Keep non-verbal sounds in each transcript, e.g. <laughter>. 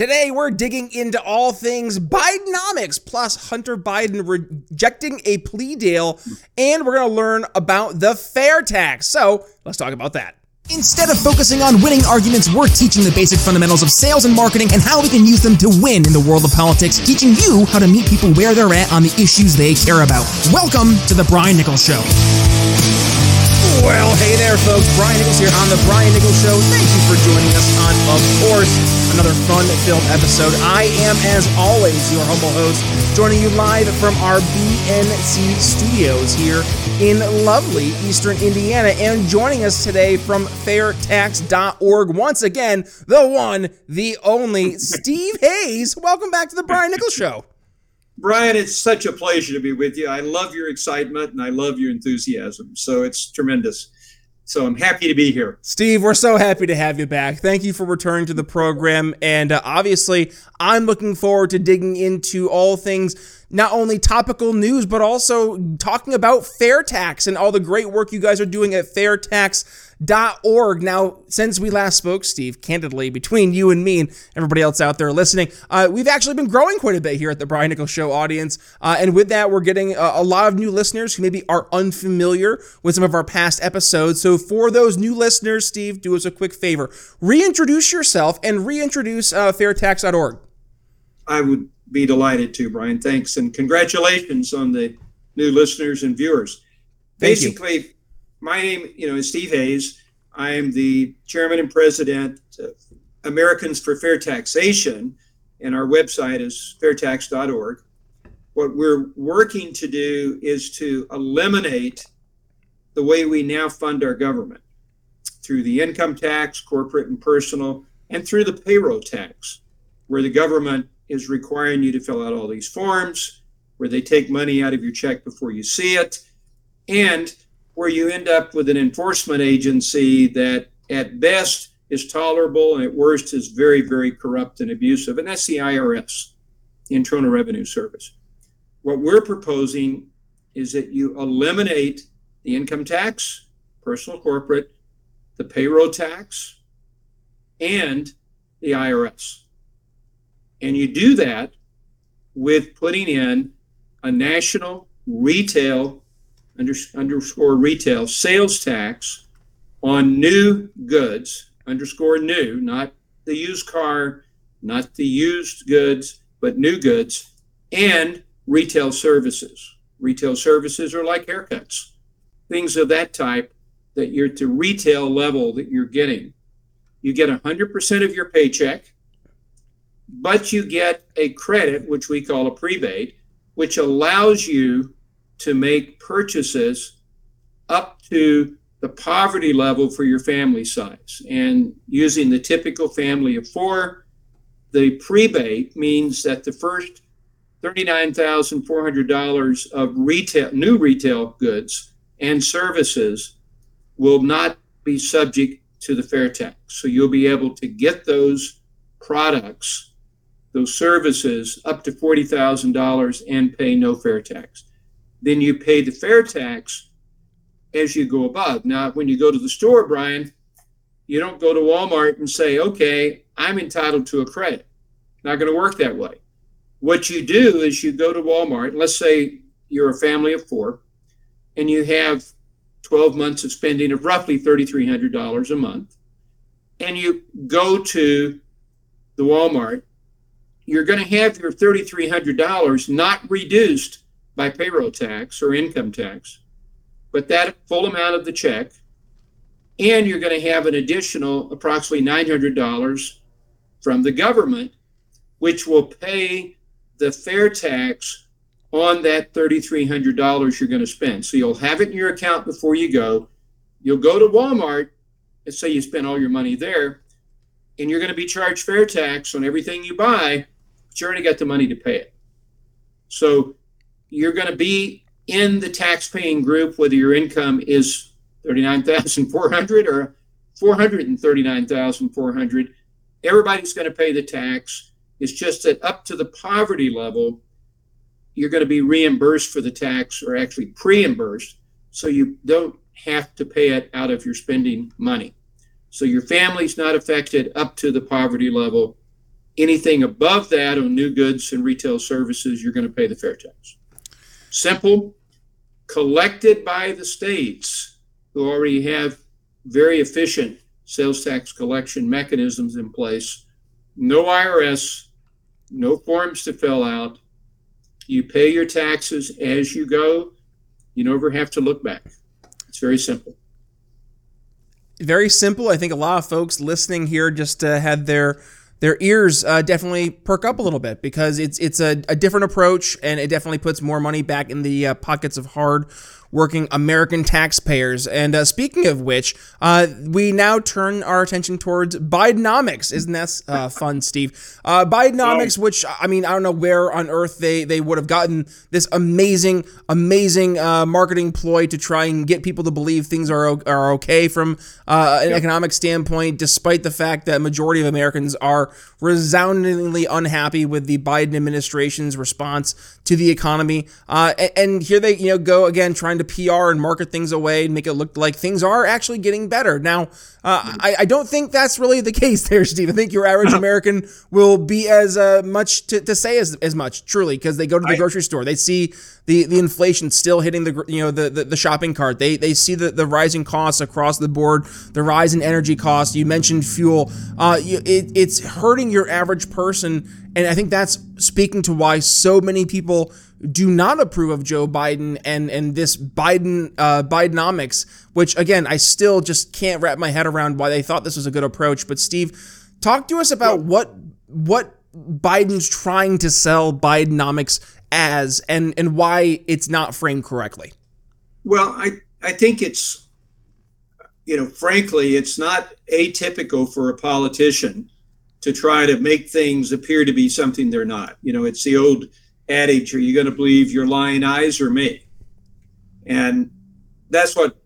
Today, we're digging into all things Bidenomics, plus Hunter Biden rejecting a plea deal, and we're going to learn about the fair tax. So, let's talk about that. Instead of focusing on winning arguments, we're teaching the basic fundamentals of sales and marketing and how we can use them to win in the world of politics, teaching you how to meet people where they're at on the issues they care about. Welcome to The Brian Nichols Show. Well, hey there, folks. Brian Nichols here on The Brian Nichols Show. Thank you for joining us on, of course, another fun filled episode. I am, as always, your humble host, joining you live from our BNC studios here in lovely Eastern Indiana. And joining us today from fairtax.org, once again, the one, the only, Steve Hayes. Welcome back to The Brian Nichols Show. Brian, it's such a pleasure to be with you. I love your excitement and I love your enthusiasm. So it's tremendous. So I'm happy to be here. Steve, we're so happy to have you back. Thank you for returning to the program. And uh, obviously, I'm looking forward to digging into all things, not only topical news, but also talking about fair tax and all the great work you guys are doing at Fair Tax org. Now, since we last spoke, Steve, candidly, between you and me and everybody else out there listening, uh, we've actually been growing quite a bit here at the Brian Nichols Show audience. Uh, and with that, we're getting a, a, lot of new listeners who maybe are unfamiliar with some of our past episodes. So, for those new listeners, Steve, do us a quick favor reintroduce yourself and reintroduce uh, fairtax.org. I would be delighted to, Brian. Thanks. And congratulations on the new listeners and viewers. Thank Basically, you my name, you know, is Steve Hayes. I am the chairman and president of Americans for Fair Taxation, and our website is fairtax.org. What we're working to do is to eliminate the way we now fund our government through the income tax, corporate and personal, and through the payroll tax, where the government is requiring you to fill out all these forms, where they take money out of your check before you see it, and where you end up with an enforcement agency that at best is tolerable and at worst is very, very corrupt and abusive. And that's the IRS, the Internal Revenue Service. What we're proposing is that you eliminate the income tax, personal corporate, the payroll tax, and the IRS. And you do that with putting in a national retail under, underscore retail sales tax on new goods, underscore new, not the used car, not the used goods, but new goods, and retail services. Retail services are like haircuts, things of that type that you're to retail level that you're getting. You get 100% of your paycheck, but you get a credit, which we call a prebate, which allows you to make purchases up to the poverty level for your family size. And using the typical family of four, the prebate means that the first $39,400 of retail, new retail goods and services will not be subject to the fair tax. So you'll be able to get those products, those services up to $40,000 and pay no fair tax then you pay the fair tax as you go above. Now, when you go to the store, Brian, you don't go to Walmart and say, okay, I'm entitled to a credit. Not going to work that way. What you do is you go to Walmart, let's say you're a family of four, and you have 12 months of spending of roughly $3,300 a month, and you go to the Walmart, you're going to have your $3,300 not reduced by payroll tax or income tax, but that full amount of the check, and you're going to have an additional approximately $900 from the government, which will pay the fair tax on that $3,300 you're going to spend. So you'll have it in your account before you go. You'll go to Walmart and say you spent all your money there, and you're going to be charged fair tax on everything you buy, but you already got the money to pay it. So you're going to be in the tax-paying group whether your income is 39,400 or 439,400. Everybody's going to pay the tax. It's just that up to the poverty level, you're going to be reimbursed for the tax or actually pre-reimbursed so you don't have to pay it out of your spending money. So your family's not affected up to the poverty level Anything above that on new goods and retail services, you're going to pay the fair tax. Simple, collected by the states who already have very efficient sales tax collection mechanisms in place. No IRS, no forms to fill out. You pay your taxes as you go. You never have to look back. It's very simple. Very simple. I think a lot of folks listening here just uh, had their their ears uh, definitely perk up a little bit because it's it's a, a, different approach and it definitely puts more money back in the uh, pockets of hard working American taxpayers. And uh, speaking of which, uh, we now turn our attention towards Bidenomics. Isn't that uh, fun, Steve? Uh, Bidenomics, which I mean, I don't know where on earth they, they would have gotten this amazing, amazing uh, marketing ploy to try and get people to believe things are, are okay from uh, an yep. economic standpoint, despite the fact that majority of Americans are resoundingly unhappy with the Biden administration's response to the economy. and, and here they you know go again trying to PR and market things away and make it look like things are actually getting better. Now, uh, I, I, don't think that's really the <laughs> case there, Steve. I think your average American will be as uh, much to, to, say as, as much, truly, because they go to the grocery store. They see the, the inflation still hitting the you know the, the, the, shopping cart. They they see the, the rising costs across the board, the rise in energy costs. You mentioned fuel. Uh, it, it's hurting your average person, and I think that's speaking to why so many people do not approve of Joe Biden and and this Biden uh, Bidenomics, which again I still just can't wrap my head around why they thought this was a good approach. But Steve, talk to us about what what Biden's trying to sell Bidenomics as, and and why it's not framed correctly. Well, I I think it's you know frankly it's not atypical for a politician to try to make things appear to be something they're not. You know, it's the old adage, are you going to believe your lying eyes or me? And that's what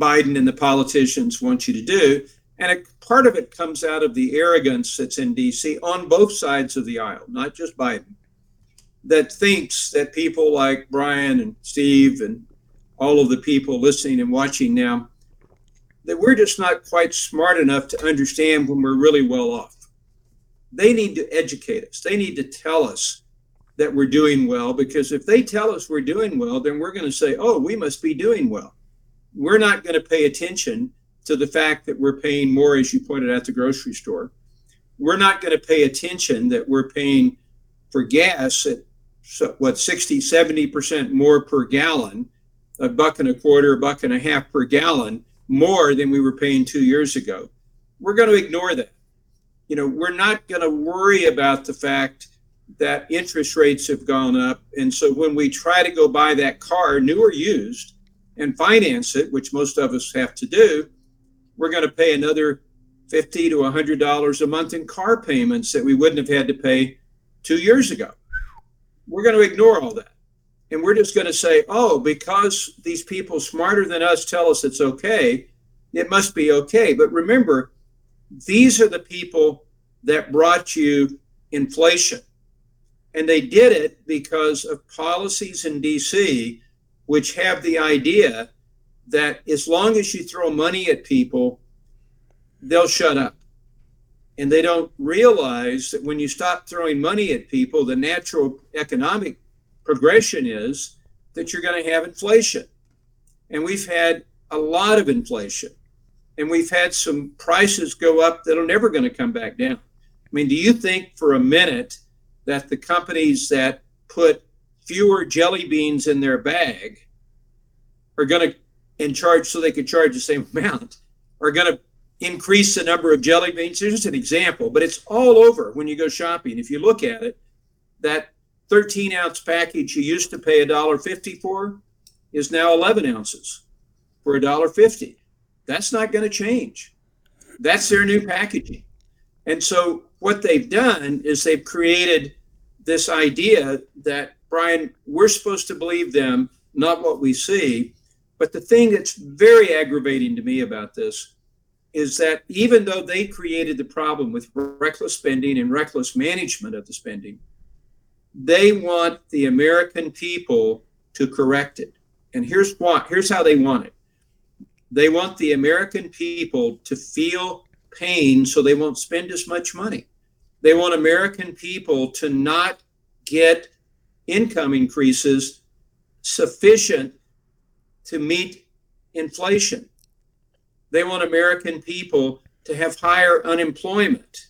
Biden and the politicians want you to do. And a part of it comes out of the arrogance that's in DC on both sides of the aisle, not just Biden, that thinks that people like Brian and Steve and all of the people listening and watching now, that we're just not quite smart enough to understand when we're really well off. They need to educate us. They need to tell us that we're doing well because if they tell us we're doing well, then we're going to say, oh, we must be doing well. We're not going to pay attention to the fact that we're paying more, as you pointed out, the grocery store. We're not going to pay attention that we're paying for gas at what 60, 70% more per gallon, a buck and a quarter, a buck and a half per gallon more than we were paying two years ago. We're going to ignore that. You know, we're not going to worry about the fact that interest rates have gone up. And so when we try to go buy that car, new or used, and finance it, which most of us have to do, we're going to pay another 50 to $100 a month in car payments that we wouldn't have had to pay two years ago. We're going to ignore all that. And we're just going to say, oh, because these people smarter than us tell us it's okay, it must be okay. But remember, these are the people that brought you inflation. And they did it because of policies in DC which have the idea that as long as you throw money at people, they'll shut up. And they don't realize that when you stop throwing money at people, the natural economic progression is that you're going to have inflation. And we've had a lot of inflation. And we've had some prices go up that are never going to come back down. I mean, do you think for a minute that the companies that put fewer jelly beans in their bag are going to, and charge so they could charge the same <laughs> amount, are going to increase the number of jelly beans. It's just an example, but it's all over when you go shopping. If you look at it, that 13 ounce package you used to pay $1.50 for is now 11 ounces for $1.50. That's not going to change. That's their new packaging. And so what they've done is they've created this idea that, Brian, we're supposed to believe them, not what we see. But the thing that's very aggravating to me about this is that even though they created the problem with reckless spending and reckless management of the spending, they want the American people to correct it. And here's what here's how they want it. They want the American people to feel pain so they won't spend as much money. They want American people to not get income increases sufficient to meet inflation. They want American people to have higher unemployment.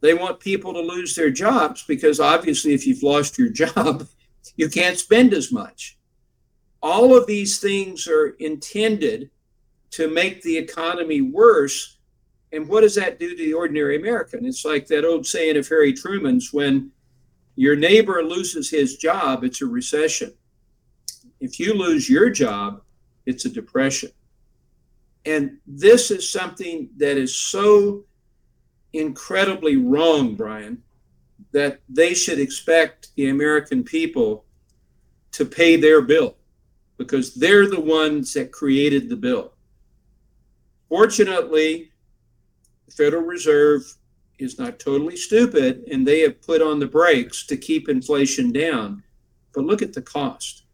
They want people to lose their jobs because obviously, if you've lost your <laughs> job, you can't spend as much. All of these things are intended to make the economy worse. And what does that do to the ordinary American? It's like that old saying of Harry Truman's when your neighbor loses his job, it's a recession. If you lose your job, it's a depression. And this is something that is so incredibly wrong, Brian, that they should expect the American people to pay their bill because they're the ones that created the bill. Fortunately, Federal Reserve is not totally stupid and they have put on the brakes to keep inflation down. But look at the cost.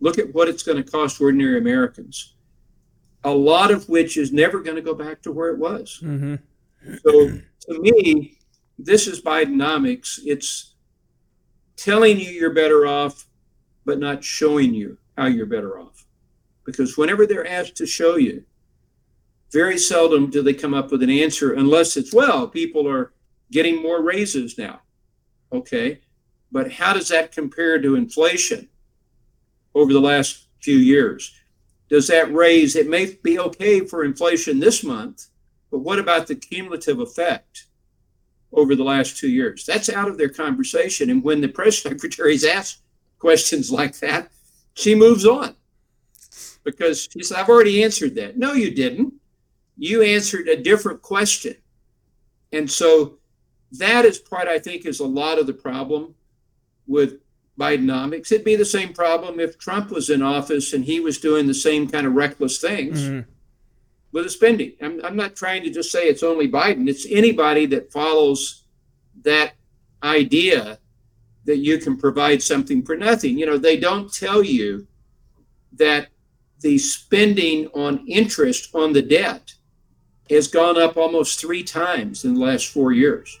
Look at what it's going to cost ordinary Americans, a lot of which is never going to go back to where it was. Mm-hmm. So to me, this is Bidenomics. It's telling you you're better off, but not showing you how you're better off. Because whenever they're asked to show you, very seldom do they come up with an answer unless it's, well, people are getting more raises now. Okay. But how does that compare to inflation over the last few years? Does that raise? It may be okay for inflation this month, but what about the cumulative effect over the last two years? That's out of their conversation. And when the press <laughs> secretary is asked questions like that, she moves on because she said, I've already answered that. No, you didn't you answered a different question. And so that is part, I think, is a lot of the problem with Bidenomics. It'd be the same problem if Trump was in office and he was doing the same kind of reckless things mm-hmm. with the spending. I'm, I'm not trying to just say it's only Biden, it's anybody that follows that idea that you can provide something for nothing. You know, they don't tell you that the spending on interest on the debt has gone up almost three times in the last four years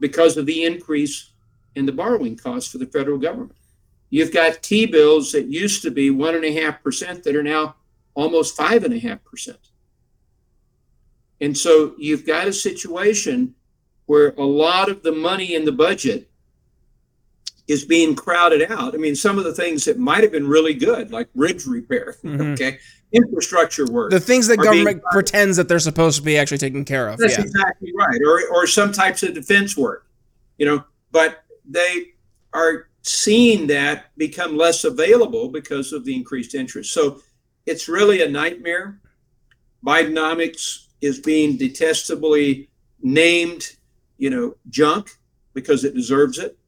because of the increase in the borrowing costs for the federal government. You've got T bills that used to be one and a half percent that are now almost five and a half percent. And so you've got a situation where a lot of the money in the budget is being crowded out. I mean, some of the things that might have been really good, like bridge repair, <laughs> mm-hmm. okay, infrastructure work. The things that government pretends that they're supposed to be actually taking care of. That's yeah. exactly right. Or, or some types of defense work, you know, but they are seeing that become less available because of the increased interest. So it's really a nightmare. Bidenomics is being detestably named, you know, junk because it deserves it.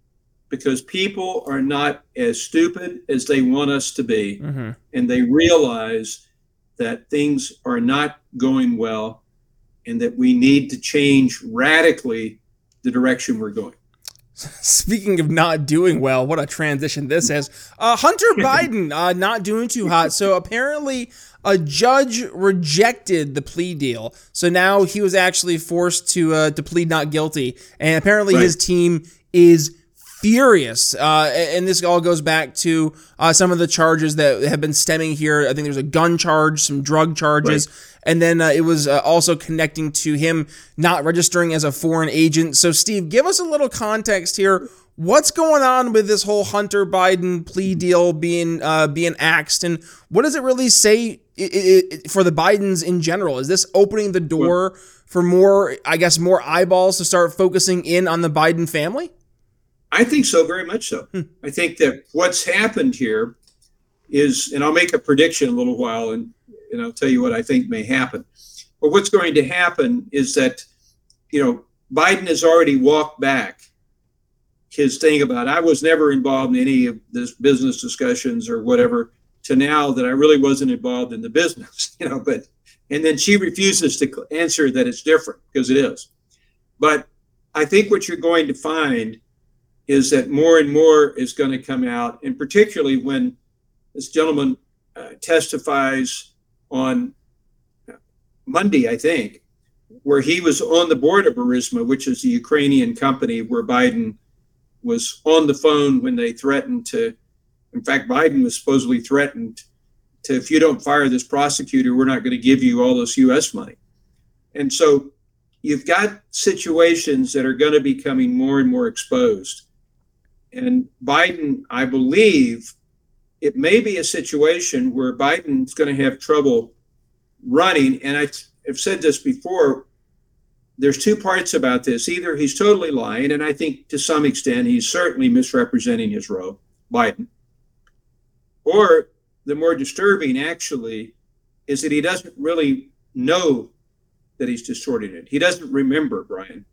Because people are not as stupid as they want us to be, mm-hmm. and they realize that things are not going well and that we need to change radically the direction we're going. <laughs> Speaking of not doing well, what a transition this is. Uh, Hunter <laughs> Biden uh, not doing too hot. So apparently, a judge rejected the plea deal. So now he was actually forced to uh, to plead not guilty, and apparently right. his team is furious. Uh, and this all goes back to uh, some of the charges that have been stemming here. I think there's a gun charge, some drug charges, right. and then uh, it was uh, also connecting to him not registering as a foreign agent. So, Steve, give us a little context here. What's going on with this whole Hunter Biden plea deal being uh, being axed, and what does it really say it, it, for the Bidens in general? Is this opening the door for more, I guess, more eyeballs to start focusing in on the Biden family? I think so, very much so. Hmm. I think that what's happened here is, and I'll make a prediction in a little while, and and I'll tell you what I think may happen. But what's going to happen is that, you know, Biden has already walked back his thing about I was never involved in any of this business discussions or whatever to now that I really wasn't involved in the business, <laughs> you know, but and then she refuses to answer that it's different because it is. But I think what you're going to find is that more and more is going to come out, and particularly when this gentleman uh, testifies on Monday, I think, where he was on the board of Burisma, which is the Ukrainian company where Biden was on the phone when they threatened to. In fact, Biden was supposedly threatened to, if you don't fire this prosecutor, we're not going to give you all this U.S. money. And so you've got situations that are going to be coming more and more exposed. And Biden, I believe, it may be a situation where Biden's going to have trouble running. And I, have said this before. There's two parts about this. Either he's totally lying, and I think to some extent he's certainly misrepresenting his role, Biden. Or the more disturbing, actually, is that he doesn't really know that he's distorting it. He doesn't remember, Brian.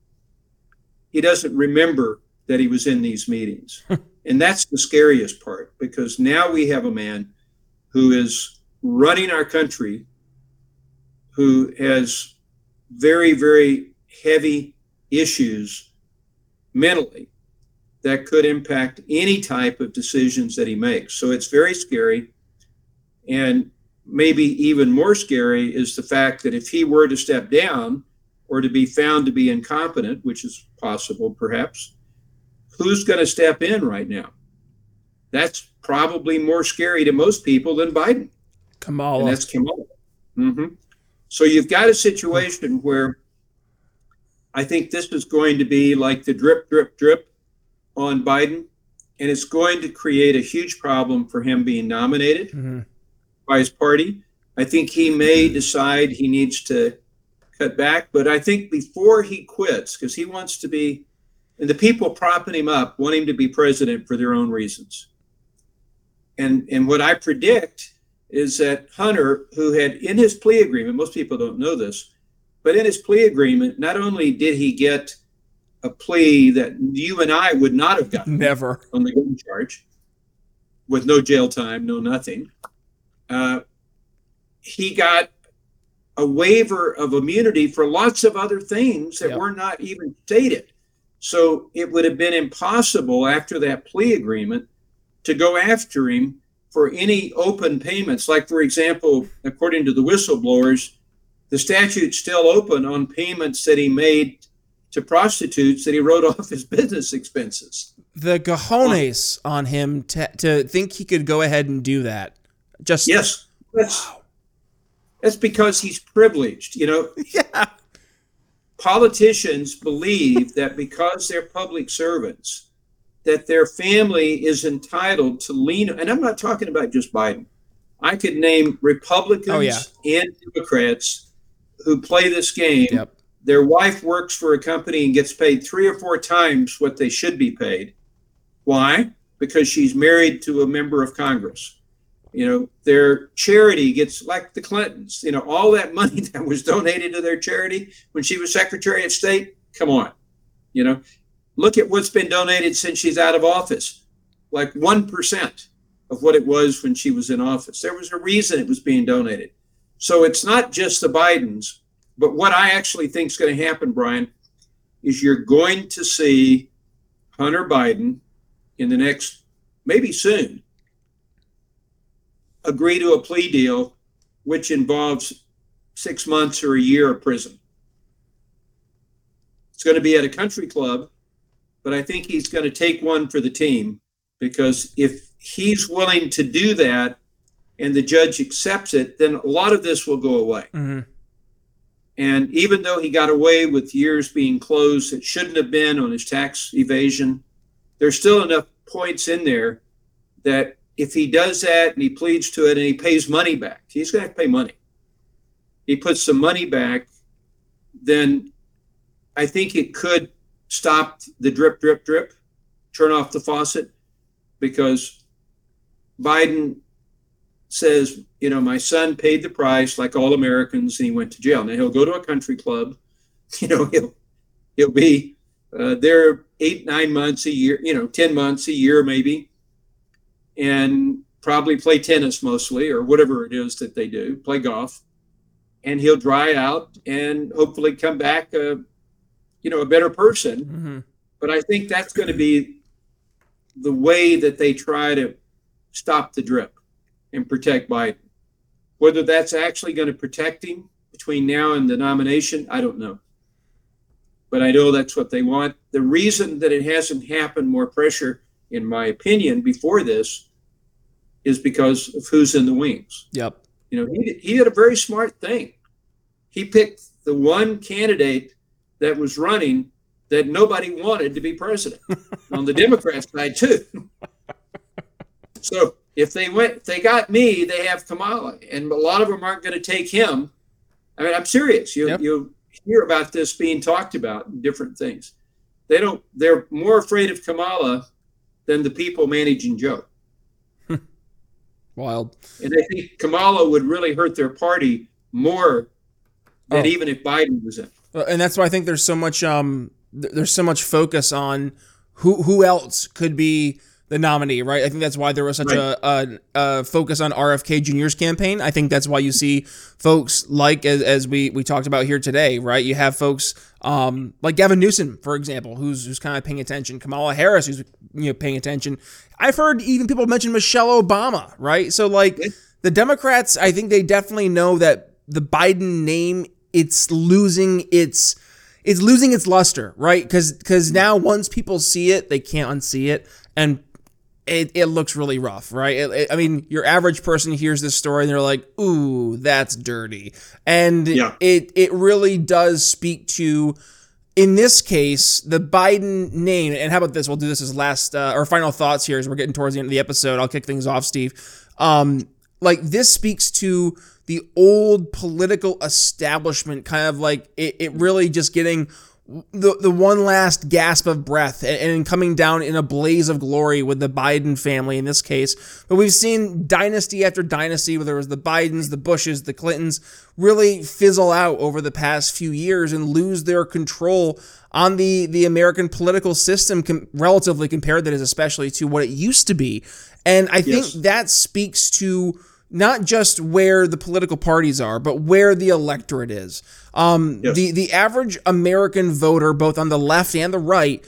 He doesn't remember that he was in these meetings. and that's the scariest part because now we have a man who is running our country who has very, very heavy issues mentally that could impact any type of decisions that he makes. So it's very scary. And maybe even more scary is the fact that if he were to step down or to be found to be incompetent, which is possible perhaps, who's going to step in right now? That's probably more scary to most people than Biden. Kamala. And that's Kamala. Mm-hmm. So you've got a situation where I think this is going to be like the drip, drip, drip on Biden, and it's going to create a huge problem for him being nominated mm-hmm. by his party. I think he may decide he needs to cut back, but I think before he quits, because he wants to be, and the people propping him up want him to be president for their own reasons. And and what I predict is that Hunter, who had in his plea agreement, most people don't know this, but in his plea agreement, not only did he get a plea that you and I would not have gotten never on the gun charge with no jail time, no nothing. Uh, he got a waiver of immunity for lots of other things that yep. were not even stated. So it would have been impossible after that plea agreement to go after him for any open payments. Like, for example, according to the whistleblowers, the statute's still open on payments that he made to prostitutes that he wrote <laughs> off his business expenses. The cojones on him to, to think he could go ahead and do that. Just yes, that's wow. that's because he's privileged. You know, <laughs> yeah. Politicians believe that because they're public servants, that their family is entitled to lean, and I'm not talking about just Biden. I could name Republicans oh, yeah. and Democrats who play this game. Yep. Their wife works for a company and gets paid three or four times what they should be paid. Why? Because she's married to a member of Congress. You know, their charity gets like the Clintons, you know, all that money <laughs> that was donated to their charity when she was Secretary of State. Come on. You know, Look at what's been donated since she's out of office, like 1% of what it was when she was in office. There was a reason it was being donated. So it's not just the Bidens, but what I actually think is going to happen, Brian, is you're going to see Hunter Biden in the next, maybe soon, agree to a plea deal which involves six months or a year of prison. It's going to be at a country club but I think he's going to take one for the team because if he's willing to do that and the judge accepts it, then a lot of this will go away. Mm-hmm. And even though he got away with years being closed that shouldn't have been on his tax evasion, there's still enough points in there that if he does that and he pleads to it and he pays money back, he's going to have to pay money. He puts some money back, then I think it could stop the drip, drip, drip, turn off the faucet because Biden says, you know, my son paid the price like all Americans and he went to jail. Now he'll go to a country club, <laughs> you know, he'll, he'll be uh, there eight, nine months a year, you know, 10 months a year maybe, and probably play tennis mostly or whatever it is that they do, play golf. And he'll dry out and hopefully come back uh, you know, a better person. Mm-hmm. But I think that's going to be the way that they try to stop the drip and protect Biden. Whether that's actually going to protect him, between now and the nomination, I don't know. But I know that's what they want. The reason that it hasn't happened, more pressure, in my opinion, before this, is because of who's in the wings. Yep. You know, he, he did a very smart thing. He picked the one candidate that was running that nobody wanted to be president <laughs> on the Democrat side too. so if they went, if they got me, they have Kamala, and a lot of them aren't going to take him. I mean, I'm serious. You yep. you hear about this being talked about in different things. They don't. They're more afraid of Kamala than the people managing Joe. <laughs> Wild. And I think Kamala would really hurt their party more than oh. even if Biden was in. And that's why I think there's so much um there's so much focus on who who else could be the nominee, right? I think that's why there was such right. a, a, a, focus on RFK Jr.'s campaign. I think that's why you see folks like as, as we we talked about here today, right? You have folks um, like Gavin Newsom, for example, who's who's kind of paying attention. Kamala Harris, who's you know paying attention. I've heard even people mention Michelle Obama, right? So like the Democrats, I think they definitely know that the Biden name it's losing its it's losing its luster, right? Because because now once people see it, they can't unsee it, and it, it looks really rough, right? It, it, I mean, your average person hears this story and they're like, "Ooh, that's dirty," and yeah. it it really does speak to. In this case, the Biden name, and how about this? We'll do this as last uh, or final thoughts here as we're getting towards the end of the episode. I'll kick things off, Steve. Um, like this speaks to the old political establishment, kind of like it, it really just getting the the one last gasp of breath and, and, coming down in a blaze of glory with the Biden family in this case. But we've seen dynasty after dynasty, whether it was the Bidens, the Bushes, the Clintons, really fizzle out over the past few years and lose their control on the the American political system, com- relatively compared that is especially to what it used to be. And I yes. think that speaks to not just where the political parties are, but where the electorate is. Um, yes. The the average American voter, both on the left and the right,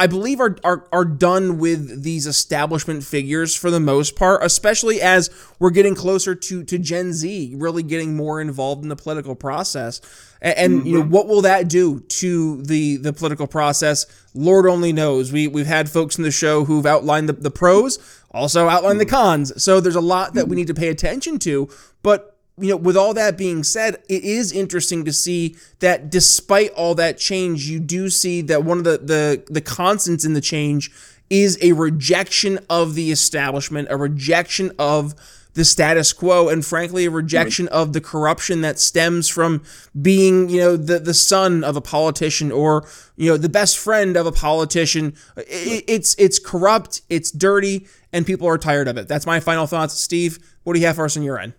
I believe are, are are done with these establishment figures for the most part, especially as we're getting closer to to Gen Z, really getting more involved in the political process. And, and mm-hmm. you know, mm-hmm. what will that do to the the political process? Lord only knows. We we've had folks in the show who've outlined the, the pros, also outline the mm-hmm. cons. So there's a lot that we need to pay attention to. But you know, with all that being said, it is interesting to see that despite all that change, you do see that one of the the, the constants in the change is a rejection of the establishment, a rejection of the status quo, and frankly, a rejection right. of the corruption that stems from being, you know, the the son of a politician or you know the best friend of a politician. It, it's it's corrupt, it's dirty, and people are tired of it. That's my final thoughts, Steve. What do you have for us on your end?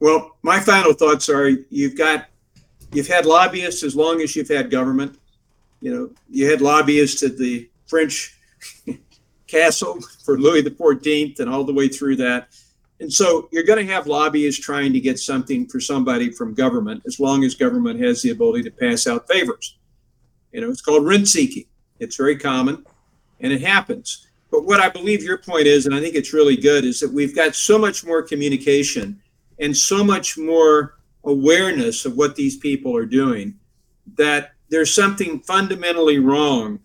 Well, my final thoughts are you've got you've had lobbyists as long as you've had government. You know, you had lobbyists at the French <laughs> castle for Louis the Fourteenth and all the way through that. And so you're going to have lobbyists trying to get something for somebody from government as long as government has the ability to pass out favors. You know, it's called rent seeking. It's very common and it happens. But what I believe your point is, and I think it's really good, is that we've got so much more communication and so much more awareness of what these people are doing that there's something fundamentally wrong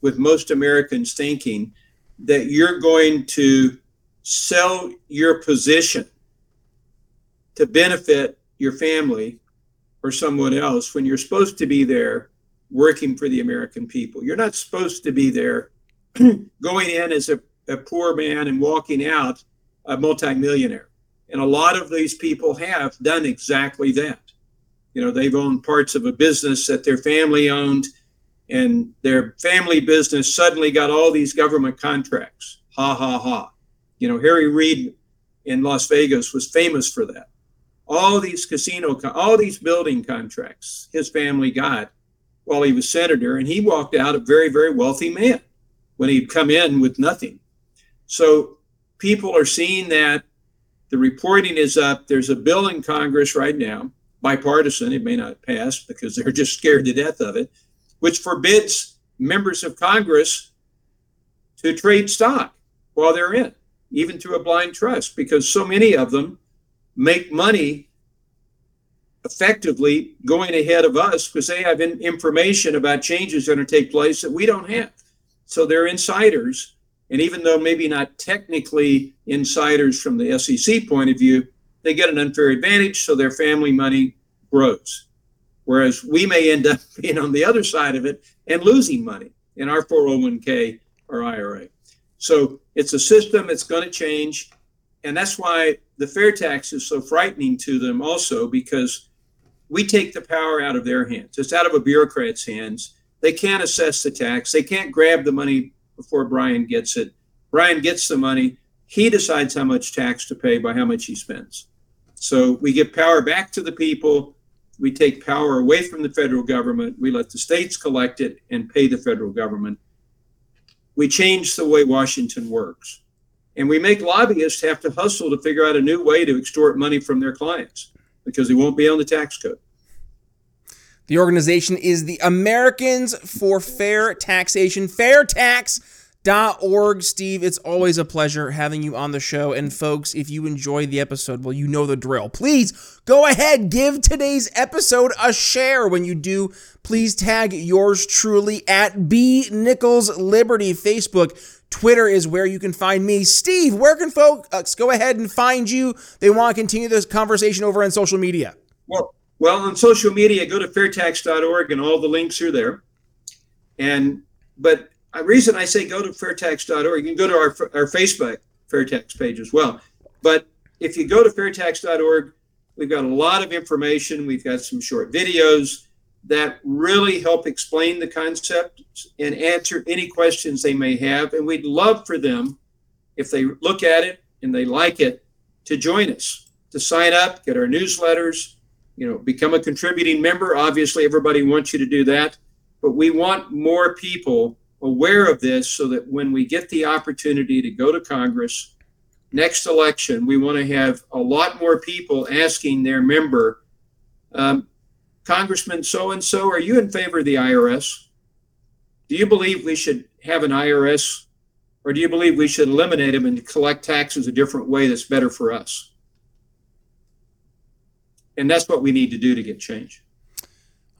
with most Americans thinking that you're going to sell your position to benefit your family or someone else when you're supposed to be there working for the American people. You're not supposed to be there <clears throat> going in as a, a poor man and walking out a multimillionaire. And a lot of these people have done exactly that. You know, they've owned parts of a business that their family owned, and their family business suddenly got all these government contracts. Ha ha ha. You know, Harry Reid in Las Vegas was famous for that. All these casino, all these building contracts his family got while he was senator, and he walked out a very, very wealthy man when he'd come in with nothing. So people are seeing that the reporting is up. There's a bill in Congress right now, bipartisan. It may not pass because they're just scared to death of it, which forbids members of Congress to trade stock while they're in, even through a blind trust, because so many of them make money effectively going ahead of us because they have information about changes that are going to take place that we don't have. So they're insiders. And even though maybe not technically insiders from the SEC point of view, they get an unfair advantage, so their family money grows. Whereas we may end up <laughs> being on the other side of it and losing money in our 401k or IRA. So it's a system that's going to change. And that's why the fair tax is so frightening to them also because we take the power out of their hands. It's out of a bureaucrat's hands. They can't assess the tax. They can't grab the money before Brian gets it. Brian gets the money. He decides how much tax to pay by how much he spends. So we give power back to the people. We take power away from the federal government. We let the states collect it and pay the federal government. We change the way Washington works. And we make lobbyists have to hustle to figure out a new way to extort money from their clients because they won't be on the tax code. The organization is the Americans for Fair Taxation, fairtax.org. Steve, it's always a pleasure having you on the show. And folks, if you enjoyed the episode, well, you know the drill. Please go ahead, give today's episode a share. When you do, please tag yours truly at B Nichols Liberty Facebook. Twitter is where you can find me. Steve, where can folks uh, go ahead and find you? They want to continue this conversation over on social media. Well, well, on social media, go to fairtax.org and all the links are there. And but a reason I say go to fairtax.org, you can go to our our Facebook Fairtax page as well. But if you go to fairtax.org, we've got a lot of information. We've got some short videos that really help explain the concept and answer any questions they may have. And we'd love for them, if they look at it and they like it, to join us, to sign up, get our newsletters, you know, become a contributing member. Obviously, everybody wants you to do that, but we want more people aware of this so that when we get the opportunity to go to Congress next election, we want to have a lot more people asking their member, um, Congressman so and so, are you in favor of the IRS? Do you believe we should have an IRS, or do you believe we should eliminate them and collect taxes a different way that's better for us? And that's what we need to do to get change.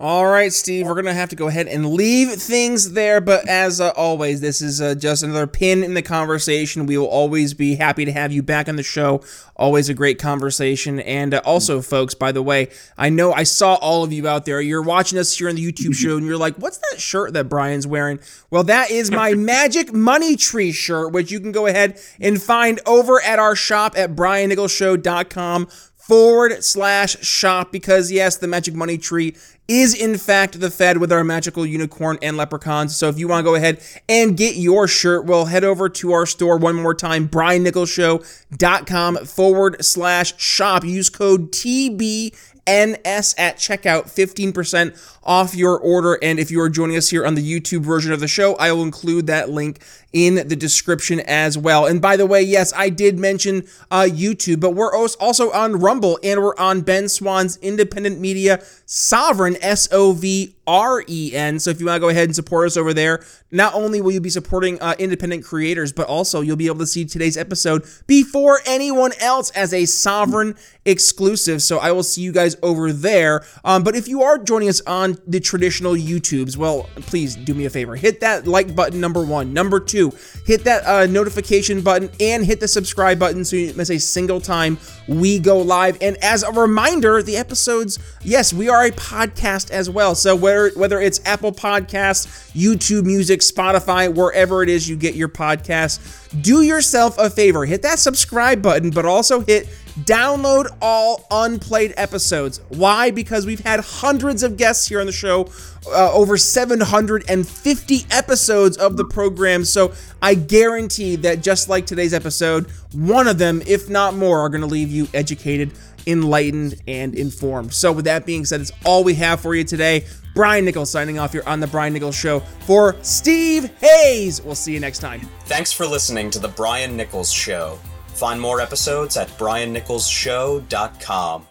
All right, Steve, we're going to have to go ahead and leave things there. But as uh, always, this is uh, just another pin in the conversation. We will always be happy to have you back on the show. Always a great conversation. And uh, also, folks, by the way, I know I saw all of you out there. You're watching us here on the YouTube <laughs> show and you're like, what's that shirt that Brian's wearing? Well, that is my <laughs> Magic Money Tree shirt, which you can go ahead and find over at our shop at briannicholsshow.com forward slash shop because yes, the magic money tree is in fact the Fed with our magical unicorn and leprechauns. So if you want to go ahead and get your shirt, well, head over to our store one more time, briannicholsshow.com forward slash shop. Use code TB NS at checkout, 15% off your order. And if you are joining us here on the YouTube version of the show, I will include that link in the description as well. And by the way, yes, I did mention uh, YouTube, but we're also on Rumble and we're on Ben Swann's independent media, Sovren, S O V R E N. So if you want to go ahead and support us over there, not only will you be supporting uh, independent creators, but also you'll be able to see today's episode before anyone else as a Sovren exclusive. So I will see you guys over there. Um, but if you are joining us on the traditional YouTubes, well, please do me a favor. Hit that like button, number one. Number two, hit that uh, notification button and hit the subscribe button so you miss a single time we go live. And as a reminder, the episodes, yes, we are a podcast as well. So whether, whether it's Apple Podcasts, YouTube Music, Spotify, wherever it is you get your podcasts, do yourself a favor. Hit that subscribe button, but also hit download all unplayed episodes. Why? Because we've had hundreds of guests here on the show, uh, over 750 episodes of the program. So I guarantee that just like today's episode, one of them, if not more, are going to leave you educated, enlightened, and informed. So with that being said, it's all we have for you today. Brian Nichols signing off here on The Brian Nichols Show for Steve Hayes. We'll see you next time. Thanks for listening to The Brian Nichols Show. Find more episodes at briannicholsshow.com.